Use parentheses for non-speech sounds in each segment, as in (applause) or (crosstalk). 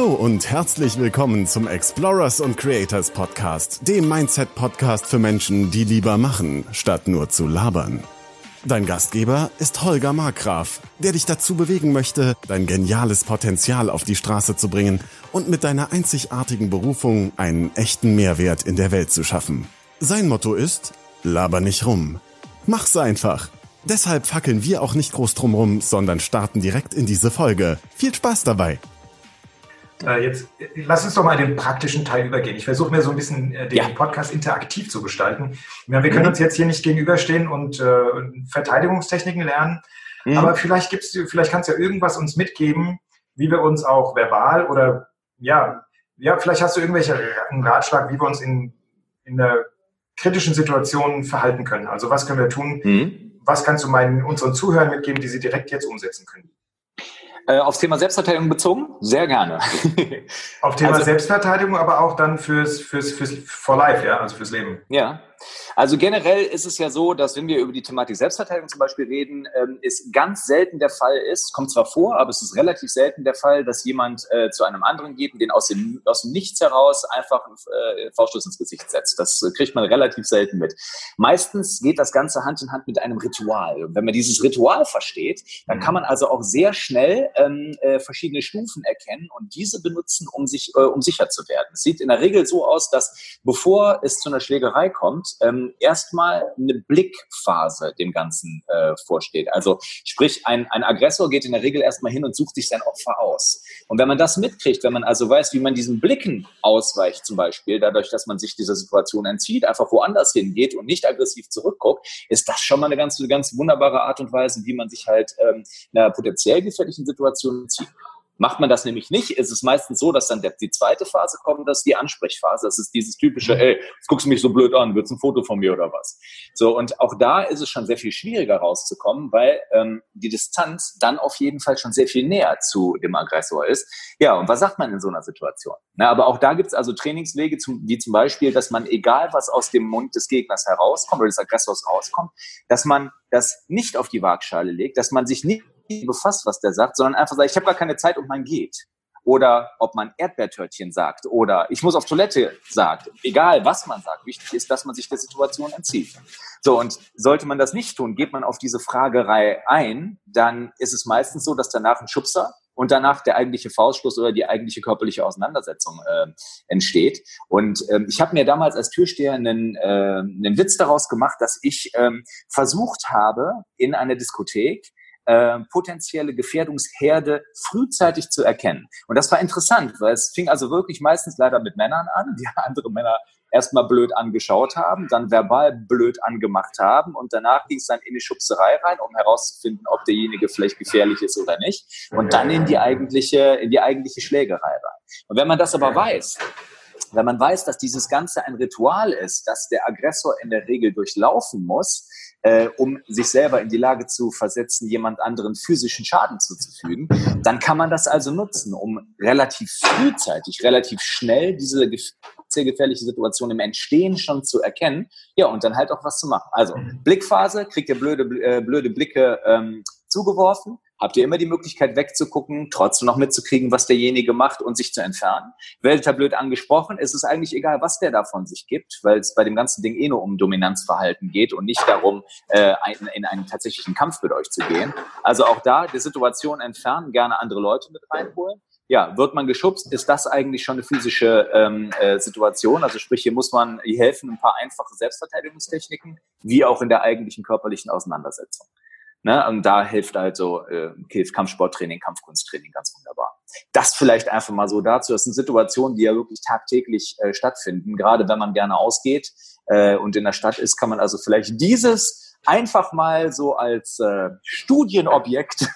Hallo und herzlich willkommen zum Explorers und Creators Podcast, dem Mindset-Podcast für Menschen, die lieber machen, statt nur zu labern. Dein Gastgeber ist Holger Markgraf, der dich dazu bewegen möchte, dein geniales Potenzial auf die Straße zu bringen und mit deiner einzigartigen Berufung einen echten Mehrwert in der Welt zu schaffen. Sein Motto ist, laber nicht rum. Mach's einfach. Deshalb fackeln wir auch nicht groß drumrum, sondern starten direkt in diese Folge. Viel Spaß dabei! Äh, jetzt lass uns doch mal den praktischen Teil übergehen. Ich versuche mir so ein bisschen äh, den ja. Podcast interaktiv zu gestalten. Wir können mhm. uns jetzt hier nicht gegenüberstehen und äh, Verteidigungstechniken lernen, mhm. aber vielleicht gibt's, vielleicht kannst du ja irgendwas uns mitgeben, wie wir uns auch verbal oder ja, ja, vielleicht hast du irgendwelche einen Ratschlag, wie wir uns in, in einer kritischen Situation verhalten können. Also was können wir tun? Mhm. Was kannst du meinen unseren Zuhörern mitgeben, die sie direkt jetzt umsetzen können? Äh, aufs Thema Selbstverteidigung bezogen? Sehr gerne. Auf Thema (laughs) also, Selbstverteidigung, aber auch dann fürs, fürs, fürs For Life, ja, also fürs Leben. Ja. Also generell ist es ja so, dass wenn wir über die Thematik Selbstverteidigung zum Beispiel reden, ähm, es ganz selten der Fall ist, kommt zwar vor, aber es ist relativ selten der Fall, dass jemand äh, zu einem anderen geht und den aus dem, aus dem Nichts heraus einfach einen äh, Fauststoß ins Gesicht setzt. Das äh, kriegt man relativ selten mit. Meistens geht das Ganze Hand in Hand mit einem Ritual. Und wenn man dieses Ritual versteht, dann kann man also auch sehr schnell ähm, äh, verschiedene Stufen erkennen und diese benutzen, um sich, äh, um sicher zu werden. Es sieht in der Regel so aus, dass bevor es zu einer Schlägerei kommt, ähm, erstmal eine Blickphase dem Ganzen äh, vorsteht. Also sprich, ein, ein Aggressor geht in der Regel erstmal hin und sucht sich sein Opfer aus. Und wenn man das mitkriegt, wenn man also weiß, wie man diesen Blicken ausweicht zum Beispiel, dadurch, dass man sich dieser Situation entzieht, einfach woanders hingeht und nicht aggressiv zurückguckt, ist das schon mal eine ganz, eine ganz wunderbare Art und Weise, wie man sich halt ähm, einer potenziell gefährlichen Situation entzieht. Macht man das nämlich nicht, ist es meistens so, dass dann die zweite Phase kommt, das ist die Ansprechphase. Das ist dieses typische, ey, jetzt guckst du mich so blöd an, willst ein Foto von mir oder was? So, und auch da ist es schon sehr viel schwieriger rauszukommen, weil ähm, die Distanz dann auf jeden Fall schon sehr viel näher zu dem Aggressor ist. Ja, und was sagt man in so einer Situation? Na, aber auch da gibt es also Trainingswege, zum, wie zum Beispiel, dass man, egal was aus dem Mund des Gegners herauskommt oder des Aggressors rauskommt, dass man das nicht auf die Waagschale legt, dass man sich nicht befasst, was der sagt, sondern einfach sagt, ich habe gar keine Zeit und man geht. Oder ob man Erdbeertörtchen sagt oder ich muss auf Toilette sagt. Egal, was man sagt. Wichtig ist, dass man sich der Situation entzieht. So, und sollte man das nicht tun, geht man auf diese Fragerei ein, dann ist es meistens so, dass danach ein Schubser und danach der eigentliche Faustschluss oder die eigentliche körperliche Auseinandersetzung äh, entsteht. Und ähm, ich habe mir damals als Türsteher einen, äh, einen Witz daraus gemacht, dass ich ähm, versucht habe, in einer Diskothek äh, potenzielle Gefährdungsherde frühzeitig zu erkennen. Und das war interessant, weil es fing also wirklich meistens leider mit Männern an, die (laughs) andere Männer erstmal blöd angeschaut haben, dann verbal blöd angemacht haben und danach ging es dann in die Schubserei rein, um herauszufinden, ob derjenige vielleicht gefährlich ist oder nicht und dann in die eigentliche, in die eigentliche Schlägerei rein. Und wenn man das aber weiß, wenn man weiß, dass dieses Ganze ein Ritual ist, das der Aggressor in der Regel durchlaufen muss, äh, um sich selber in die Lage zu versetzen, jemand anderen physischen Schaden zuzufügen, dann kann man das also nutzen, um relativ frühzeitig, relativ schnell diese sehr gefährliche Situation im Entstehen schon zu erkennen, ja, und dann halt auch was zu machen. Also mhm. Blickphase, kriegt ihr blöde, äh, blöde Blicke ähm, zugeworfen, habt ihr immer die Möglichkeit wegzugucken, trotzdem noch mitzukriegen, was derjenige macht und sich zu entfernen. Werdet ihr blöd angesprochen, ist es eigentlich egal, was der davon sich gibt, weil es bei dem ganzen Ding eh nur um Dominanzverhalten geht und nicht darum, äh, in einen tatsächlichen Kampf mit euch zu gehen. Also auch da die Situation entfernen, gerne andere Leute mit reinholen ja, wird man geschubst, ist das eigentlich schon eine physische ähm, äh, Situation. Also sprich, hier muss man, hier helfen ein paar einfache Selbstverteidigungstechniken, wie auch in der eigentlichen körperlichen Auseinandersetzung. Ne? Und da hilft also äh, Kampfsporttraining, Kampfkunsttraining ganz wunderbar. Das vielleicht einfach mal so dazu. Das sind Situationen, die ja wirklich tagtäglich äh, stattfinden. Gerade wenn man gerne ausgeht äh, und in der Stadt ist, kann man also vielleicht dieses einfach mal so als äh, Studienobjekt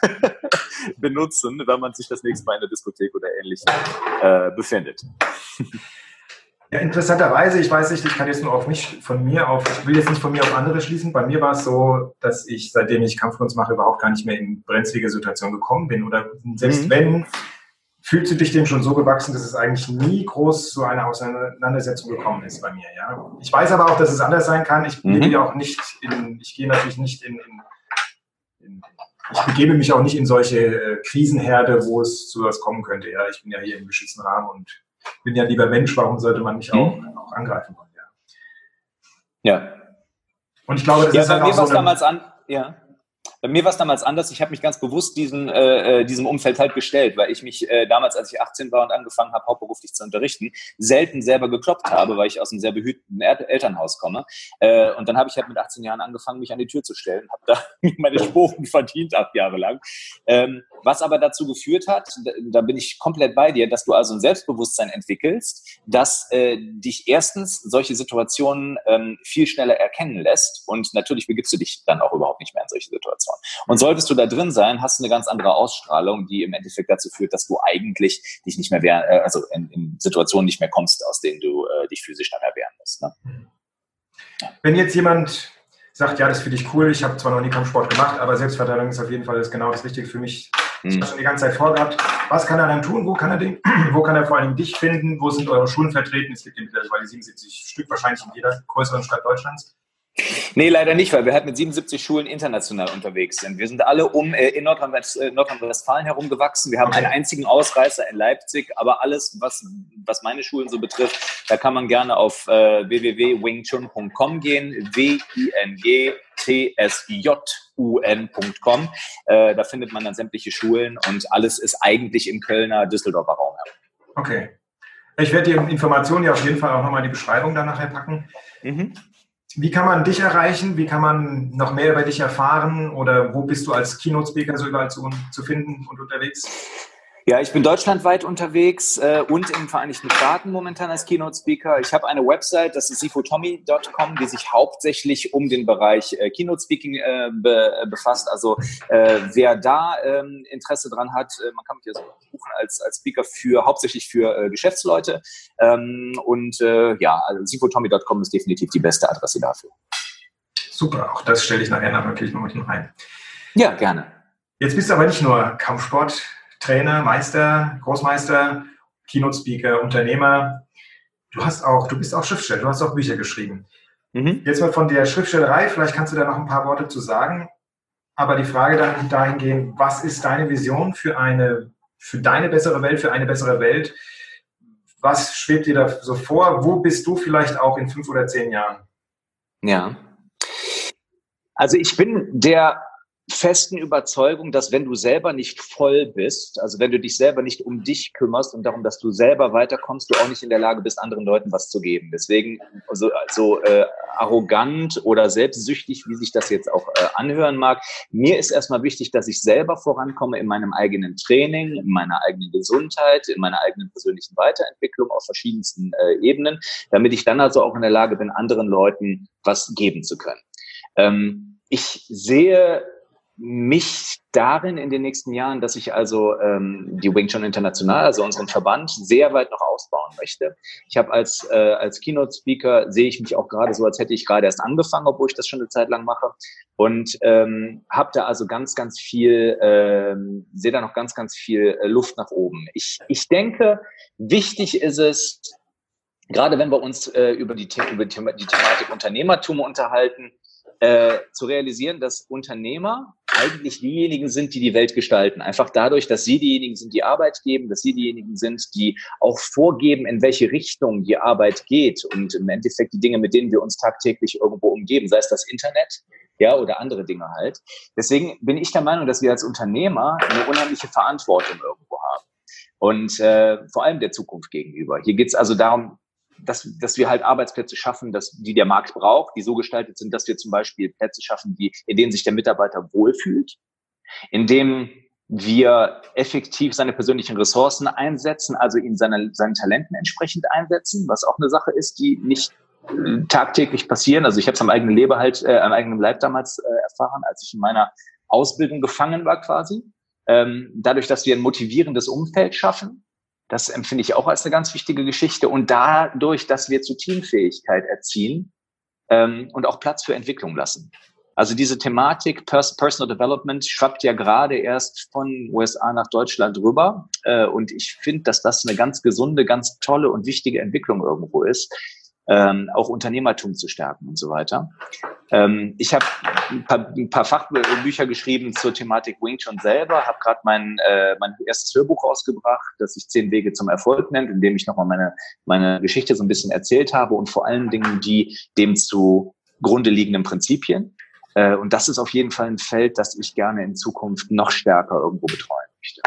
(laughs) benutzen, wenn man sich das nächste Mal in der Diskothek oder ähnlich äh, befindet. (laughs) Ja, interessanterweise, ich weiß nicht, ich kann jetzt nur auf mich, von mir auf, ich will jetzt nicht von mir auf andere schließen. Bei mir war es so, dass ich, seitdem ich Kampfkunst mache, überhaupt gar nicht mehr in brenzlige Situationen gekommen bin. Oder selbst mhm. wenn, fühlst du dich dem schon so gewachsen, dass es eigentlich nie groß zu einer Auseinandersetzung gekommen ist bei mir. Ja? Ich weiß aber auch, dass es anders sein kann. Ich mhm. ja auch nicht in, ich gehe natürlich nicht in, in, in ich begebe mich auch nicht in solche äh, Krisenherde, wo es zu was kommen könnte. Ja, ich bin ja hier im geschützten Rahmen und bin ja lieber Mensch. Warum sollte man mich auch, mhm. auch angreifen wollen? Ja. ja. Und ich glaube, das ja, ist halt auch so damals an, ja. Bei mir war es damals anders. Ich habe mich ganz bewusst diesem, äh, äh, diesem Umfeld halt gestellt, weil ich mich äh, damals, als ich 18 war und angefangen habe, hauptberuflich zu unterrichten, selten selber gekloppt habe, weil ich aus einem sehr behüteten er Elternhaus komme. Äh, und dann habe ich halt mit 18 Jahren angefangen, mich an die Tür zu stellen, habe da (laughs) meine Sporen verdient, acht Jahre lang. Ähm, was aber dazu geführt hat, da bin ich komplett bei dir, dass du also ein Selbstbewusstsein entwickelst, das äh, dich erstens solche Situationen ähm, viel schneller erkennen lässt und natürlich begibst du dich dann auch überhaupt nicht mehr in solche Situationen. Und solltest du da drin sein, hast du eine ganz andere Ausstrahlung, die im Endeffekt dazu führt, dass du eigentlich dich nicht mehr wehren, äh, also in, in, Situationen nicht mehr kommst, aus denen du äh, dich physisch dann mehr wehren musst. Ne? Wenn jetzt jemand sagt, ja, das finde ich cool, ich habe zwar noch nie Kampfsport gemacht, aber Selbstverteidigung ist auf jeden Fall das genau das Richtige für mich. Ich habe schon die ganze Zeit vorgehabt. Was kann er dann tun? Wo kann er, den, (clears throat) wo kann er vor allem dich finden? Wo sind eure Schulen vertreten? Es gibt mittlerweile 77 Stück, wahrscheinlich in jeder größeren Stadt Deutschlands. Nee, leider nicht, weil wir halt mit 77 Schulen international unterwegs sind. Wir sind alle um äh, in Nordrhein-Westfalen Nordrhein herumgewachsen. Wir haben einen einzigen Ausreißer in Leipzig, aber alles, was, was meine Schulen so betrifft, da kann man gerne auf äh, www.wingchun.com gehen. W-I-N-G tsjun.com. Äh, da findet man dann sämtliche Schulen und alles ist eigentlich im Kölner Düsseldorfer Raum. Okay. Ich werde die Informationen ja auf jeden Fall auch nochmal in die Beschreibung dann nachher packen. Mhm. Wie kann man dich erreichen? Wie kann man noch mehr über dich erfahren? Oder wo bist du als Keynote-Speaker so überall zu, zu finden und unterwegs? Ja, ich bin deutschlandweit unterwegs äh, und in den Vereinigten Staaten momentan als Keynote-Speaker. Ich habe eine Website, das ist sifotommy.com, die sich hauptsächlich um den Bereich äh, Keynote-Speaking äh, be, befasst. Also äh, wer da ähm, Interesse dran hat, äh, man kann mich ja so buchen als, als Speaker für hauptsächlich für äh, Geschäftsleute. Ähm, und äh, ja, also sifotommy.com ist definitiv die beste Adresse dafür. Super, auch das stelle ich nachher natürlich noch mit rein. Ja, gerne. Jetzt bist du aber nicht nur Kampfsport Trainer, Meister, Großmeister, Keynote-Speaker, Unternehmer. Du hast auch, du bist auch Schriftsteller, du hast auch Bücher geschrieben. Mhm. Jetzt mal von der Schriftstellerei, vielleicht kannst du da noch ein paar Worte zu sagen. Aber die Frage dann dahingehend, was ist deine Vision für eine, für deine bessere Welt, für eine bessere Welt? Was schwebt dir da so vor? Wo bist du vielleicht auch in fünf oder zehn Jahren? Ja. Also ich bin der festen Überzeugung, dass wenn du selber nicht voll bist, also wenn du dich selber nicht um dich kümmerst und darum, dass du selber weiterkommst, du auch nicht in der Lage bist, anderen Leuten was zu geben. Deswegen so also, äh, arrogant oder selbstsüchtig, wie sich das jetzt auch äh, anhören mag, mir ist erstmal wichtig, dass ich selber vorankomme in meinem eigenen Training, in meiner eigenen Gesundheit, in meiner eigenen persönlichen Weiterentwicklung auf verschiedensten äh, Ebenen, damit ich dann also auch in der Lage bin, anderen Leuten was geben zu können. Ähm, ich sehe mich darin in den nächsten Jahren, dass ich also ähm, die Wing Chun International, also unseren Verband, sehr weit noch ausbauen möchte. Ich habe als, äh, als Keynote-Speaker, sehe ich mich auch gerade so, als hätte ich gerade erst angefangen, obwohl ich das schon eine Zeit lang mache. Und ähm, habe da also ganz, ganz viel, ähm, sehe da noch ganz, ganz viel äh, Luft nach oben. Ich, ich denke, wichtig ist es, gerade wenn wir uns äh, über, die, über die Thematik Unternehmertum unterhalten, äh, zu realisieren, dass Unternehmer eigentlich diejenigen sind, die die Welt gestalten. Einfach dadurch, dass sie diejenigen sind, die Arbeit geben, dass sie diejenigen sind, die auch vorgeben, in welche Richtung die Arbeit geht und im Endeffekt die Dinge, mit denen wir uns tagtäglich irgendwo umgeben, sei es das Internet, ja, oder andere Dinge halt. Deswegen bin ich der Meinung, dass wir als Unternehmer eine unheimliche Verantwortung irgendwo haben. Und äh, vor allem der Zukunft gegenüber. Hier geht es also darum, dass, dass wir halt Arbeitsplätze schaffen, dass, die der Markt braucht, die so gestaltet sind, dass wir zum Beispiel Plätze schaffen, die, in denen sich der Mitarbeiter wohlfühlt, in dem wir effektiv seine persönlichen Ressourcen einsetzen, also ihn seine, seinen Talenten entsprechend einsetzen, was auch eine Sache ist, die nicht äh, tagtäglich passieren. Also ich habe es am eigenen Leben halt, äh, am eigenen Leib damals äh, erfahren, als ich in meiner Ausbildung gefangen war quasi. Ähm, dadurch, dass wir ein motivierendes Umfeld schaffen, das empfinde ich auch als eine ganz wichtige Geschichte. Und dadurch, dass wir zu Teamfähigkeit erziehen ähm, und auch Platz für Entwicklung lassen. Also diese Thematik Personal Development schwappt ja gerade erst von USA nach Deutschland rüber. Äh, und ich finde, dass das eine ganz gesunde, ganz tolle und wichtige Entwicklung irgendwo ist. Ähm, auch Unternehmertum zu stärken und so weiter. Ähm, ich habe ein paar, ein paar Fachbücher geschrieben zur Thematik Wing Chun selber, habe gerade mein, äh, mein erstes Hörbuch rausgebracht, das sich Zehn Wege zum Erfolg nennt, in dem ich nochmal meine, meine Geschichte so ein bisschen erzählt habe und vor allen Dingen die dem zugrunde liegenden Prinzipien. Äh, und das ist auf jeden Fall ein Feld, das ich gerne in Zukunft noch stärker irgendwo betreuen möchte.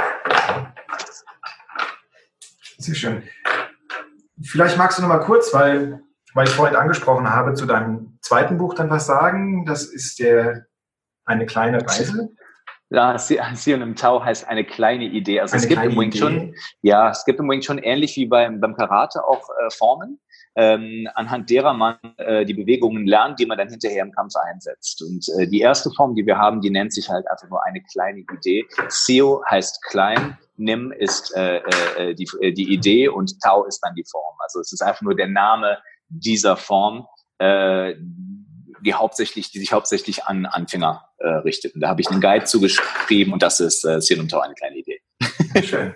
Sehr schön. Vielleicht magst du noch mal kurz, weil weil ich vorhin angesprochen habe, zu deinem zweiten Buch dann was sagen. Das ist der eine kleine Reise. Ja, Sion im Tau heißt eine kleine Idee. Also eine es gibt im Wing Chun, ja, es gibt im Wing Chun ähnlich wie beim, beim Karate auch äh, Formen, ähm, anhand derer man äh, die Bewegungen lernt, die man dann hinterher im Kampf einsetzt. Und äh, die erste Form, die wir haben, die nennt sich halt einfach nur eine kleine Idee. Sio heißt klein, Nim ist äh, äh, die, äh, die Idee und Tau ist dann die Form. Also es ist einfach nur der Name dieser Form, äh, die hauptsächlich, die sich hauptsächlich an Anfänger äh, richtet. Und da habe ich einen Guide zugeschrieben und das ist äh, Sin und eine kleine Idee. Schön.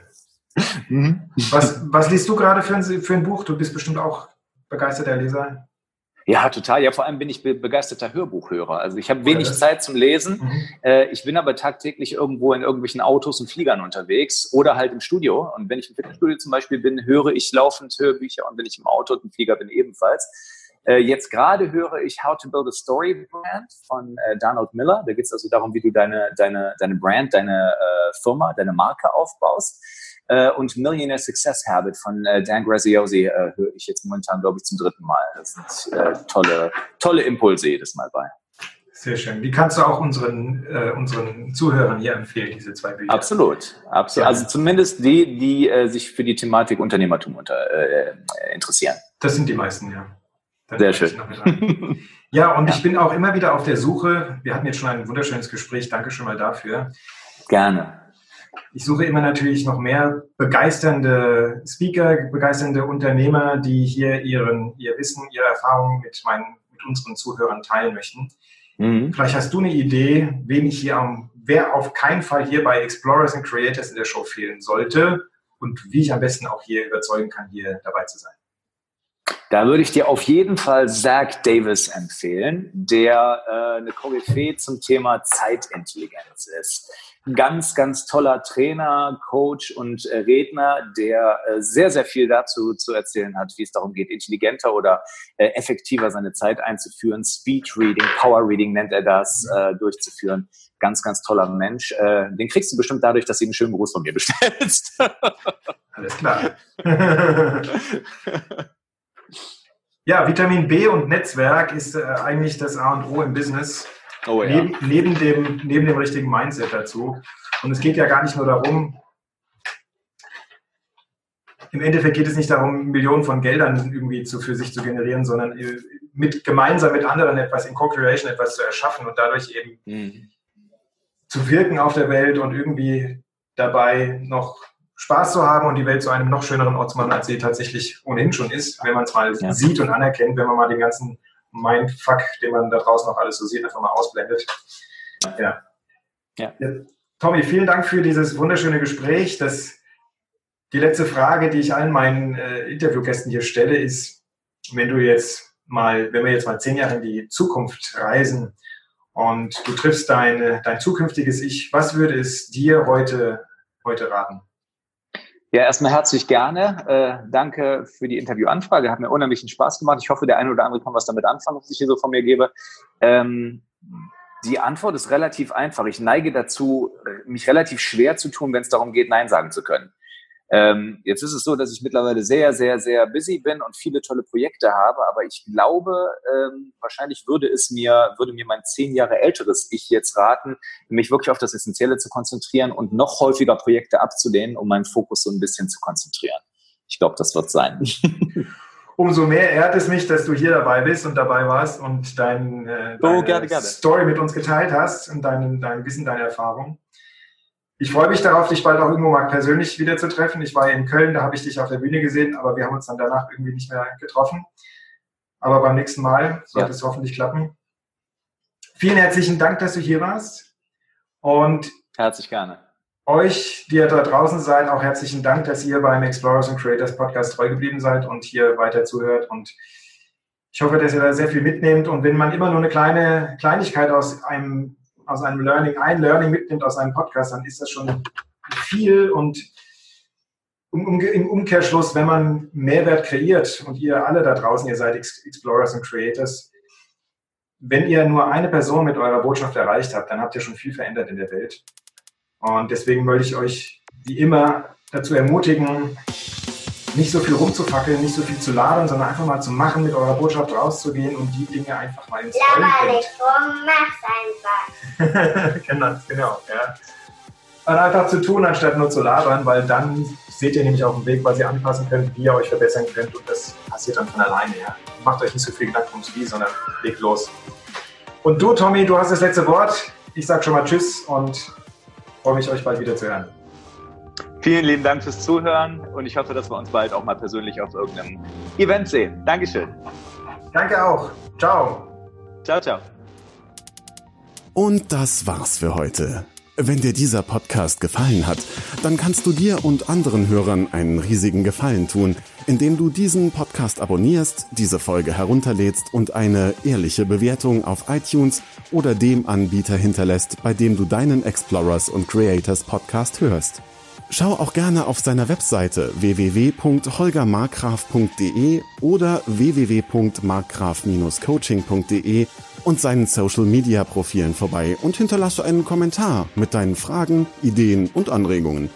mhm. was, was liest du gerade für ein, für ein Buch? Du bist bestimmt auch begeisterter Leser. Ja, total. Ja, vor allem bin ich begeisterter Hörbuchhörer. Also ich habe wenig Zeit zum Lesen. Mhm. Äh, ich bin aber tagtäglich irgendwo in irgendwelchen Autos und Fliegern unterwegs oder halt im Studio. Und wenn ich im Fitnessstudio zum Beispiel bin, höre ich laufend Hörbücher und wenn ich im Auto und im Flieger bin, ebenfalls. Äh, jetzt gerade höre ich How to Build a Story Brand von äh, Donald Miller. Da geht es also darum, wie du deine, deine, deine Brand, deine Firma, deine Marke aufbaust. Äh, und Millionaire Success Habit von äh, Dan Graziosi äh, höre ich jetzt momentan, glaube ich, zum dritten Mal. Das sind äh, tolle, tolle Impulse jedes Mal bei. Sehr schön. Die kannst du auch unseren, äh, unseren Zuhörern hier empfehlen, diese zwei Bücher. Absolut, absolut. Ja. Also zumindest die, die äh, sich für die Thematik Unternehmertum unter, äh, interessieren. Das sind die meisten, ja. Dann Sehr schön. (laughs) ja, und ja. ich bin auch immer wieder auf der Suche. Wir hatten jetzt schon ein wunderschönes Gespräch. Danke schon mal dafür. Gerne ich suche immer natürlich noch mehr begeisternde Speaker, begeisternde Unternehmer, die hier ihren, ihr Wissen, ihre Erfahrungen mit meinen, mit unseren Zuhörern teilen möchten. Mhm. Vielleicht hast du eine Idee, wen ich hier am, wer auf keinen Fall hier bei Explorers and Creators in der Show fehlen sollte und wie ich am besten auch hier überzeugen kann, hier dabei zu sein. Da würde ich dir auf jeden Fall Zach Davis empfehlen, der äh, eine Koryphäe zum Thema Zeitintelligenz ist ganz, ganz toller Trainer, Coach und äh, Redner, der äh, sehr, sehr viel dazu zu erzählen hat, wie es darum geht, intelligenter oder äh, effektiver seine Zeit einzuführen. Speed Reading, Power Reading nennt er das, äh, durchzuführen. Ganz, ganz toller Mensch. Äh, den kriegst du bestimmt dadurch, dass du einen schönen Gruß von mir bestellst. (laughs) Alles klar. (laughs) ja, Vitamin B und Netzwerk ist äh, eigentlich das A und O im Business. Oh, ja. neben, neben, dem, neben dem richtigen Mindset dazu. Und es geht ja gar nicht nur darum, im Endeffekt geht es nicht darum, Millionen von Geldern irgendwie zu, für sich zu generieren, sondern mit, gemeinsam mit anderen etwas in Co-Creation etwas zu erschaffen und dadurch eben mhm. zu wirken auf der Welt und irgendwie dabei noch Spaß zu haben und die Welt zu einem noch schöneren Ort zu machen, als sie tatsächlich ohnehin schon ist, wenn man es mal ja. sieht und anerkennt, wenn man mal den ganzen Mindfuck, den man da draußen noch alles so sieht, einfach mal ausblendet. Ja. ja. Tommy, vielen Dank für dieses wunderschöne Gespräch. Das, die letzte Frage, die ich allen meinen äh, Interviewgästen hier stelle, ist, wenn du jetzt mal, wenn wir jetzt mal zehn Jahre in die Zukunft reisen und du triffst deine, dein zukünftiges Ich, was würde es dir heute, heute raten? Ja, erstmal herzlich gerne. Äh, danke für die Interviewanfrage. Hat mir unheimlichen Spaß gemacht. Ich hoffe, der eine oder andere kann was damit anfangen, was ich hier so von mir gebe. Ähm, die Antwort ist relativ einfach. Ich neige dazu, mich relativ schwer zu tun, wenn es darum geht, Nein sagen zu können. Ähm, jetzt ist es so, dass ich mittlerweile sehr, sehr, sehr busy bin und viele tolle Projekte habe, aber ich glaube, ähm, wahrscheinlich würde es mir, würde mir mein zehn Jahre älteres Ich jetzt raten, mich wirklich auf das Essentielle zu konzentrieren und noch häufiger Projekte abzulehnen, um meinen Fokus so ein bisschen zu konzentrieren. Ich glaube, das wird sein. (laughs) Umso mehr ehrt es mich, dass du hier dabei bist und dabei warst und dein, äh, deine oh, gerne, gerne. Story mit uns geteilt hast und dein, dein Wissen, deine Erfahrung. Ich freue mich darauf, dich bald auch irgendwo mal persönlich wieder zu treffen. Ich war in Köln, da habe ich dich auf der Bühne gesehen, aber wir haben uns dann danach irgendwie nicht mehr getroffen. Aber beim nächsten Mal sollte ja. es hoffentlich klappen. Vielen herzlichen Dank, dass du hier warst. Und herzlich gerne. Euch, die ihr da draußen seid, auch herzlichen Dank, dass ihr beim Explorers and Creators Podcast treu geblieben seid und hier weiter zuhört. Und Ich hoffe, dass ihr da sehr viel mitnehmt und wenn man immer nur eine kleine Kleinigkeit aus einem, aus einem Learning, ein Learning mitnimmt aus einem Podcast, dann ist das schon viel und im Umkehrschluss, wenn man Mehrwert kreiert und ihr alle da draußen, ihr seid Explorers und Creators, wenn ihr nur eine Person mit eurer Botschaft erreicht habt, dann habt ihr schon viel verändert in der Welt. Und deswegen wollte ich euch wie immer dazu ermutigen, nicht so viel rumzufackeln, nicht so viel zu labern, sondern einfach mal zu machen, mit eurer Botschaft rauszugehen und die Dinge einfach mal ins Rollen Laber nicht rum, mach's einfach. (laughs) genau, genau, ja. Und einfach zu tun, anstatt nur zu labern, weil dann seht ihr nämlich auf dem Weg, was ihr anpassen könnt, wie ihr euch verbessern könnt und das passiert dann von alleine, ja. Macht euch nicht so viel Gedanken ums Wie, sondern legt los. Und du, Tommy, du hast das letzte Wort. Ich sag schon mal Tschüss und freue mich, euch bald wieder zu hören. Vielen lieben Dank fürs Zuhören und ich hoffe, dass wir uns bald auch mal persönlich auf irgendeinem Event sehen. Dankeschön. Danke auch. Ciao. Ciao, ciao. Und das war's für heute. Wenn dir dieser Podcast gefallen hat, dann kannst du dir und anderen Hörern einen riesigen Gefallen tun, indem du diesen Podcast abonnierst, diese Folge herunterlädst und eine ehrliche Bewertung auf iTunes oder dem Anbieter hinterlässt, bei dem du deinen Explorers und Creators Podcast hörst. Schau auch gerne auf seiner Webseite www.holgermarkgraf.de oder www.markgraf-coaching.de und seinen Social Media Profilen vorbei und hinterlasse einen Kommentar mit deinen Fragen, Ideen und Anregungen.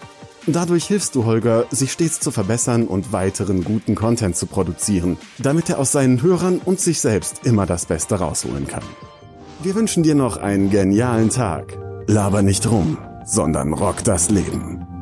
Dadurch hilfst du Holger, sich stets zu verbessern und weiteren guten Content zu produzieren, damit er aus seinen Hörern und sich selbst immer das Beste rausholen kann. Wir wünschen dir noch einen genialen Tag. Laber nicht rum, sondern rock das Leben.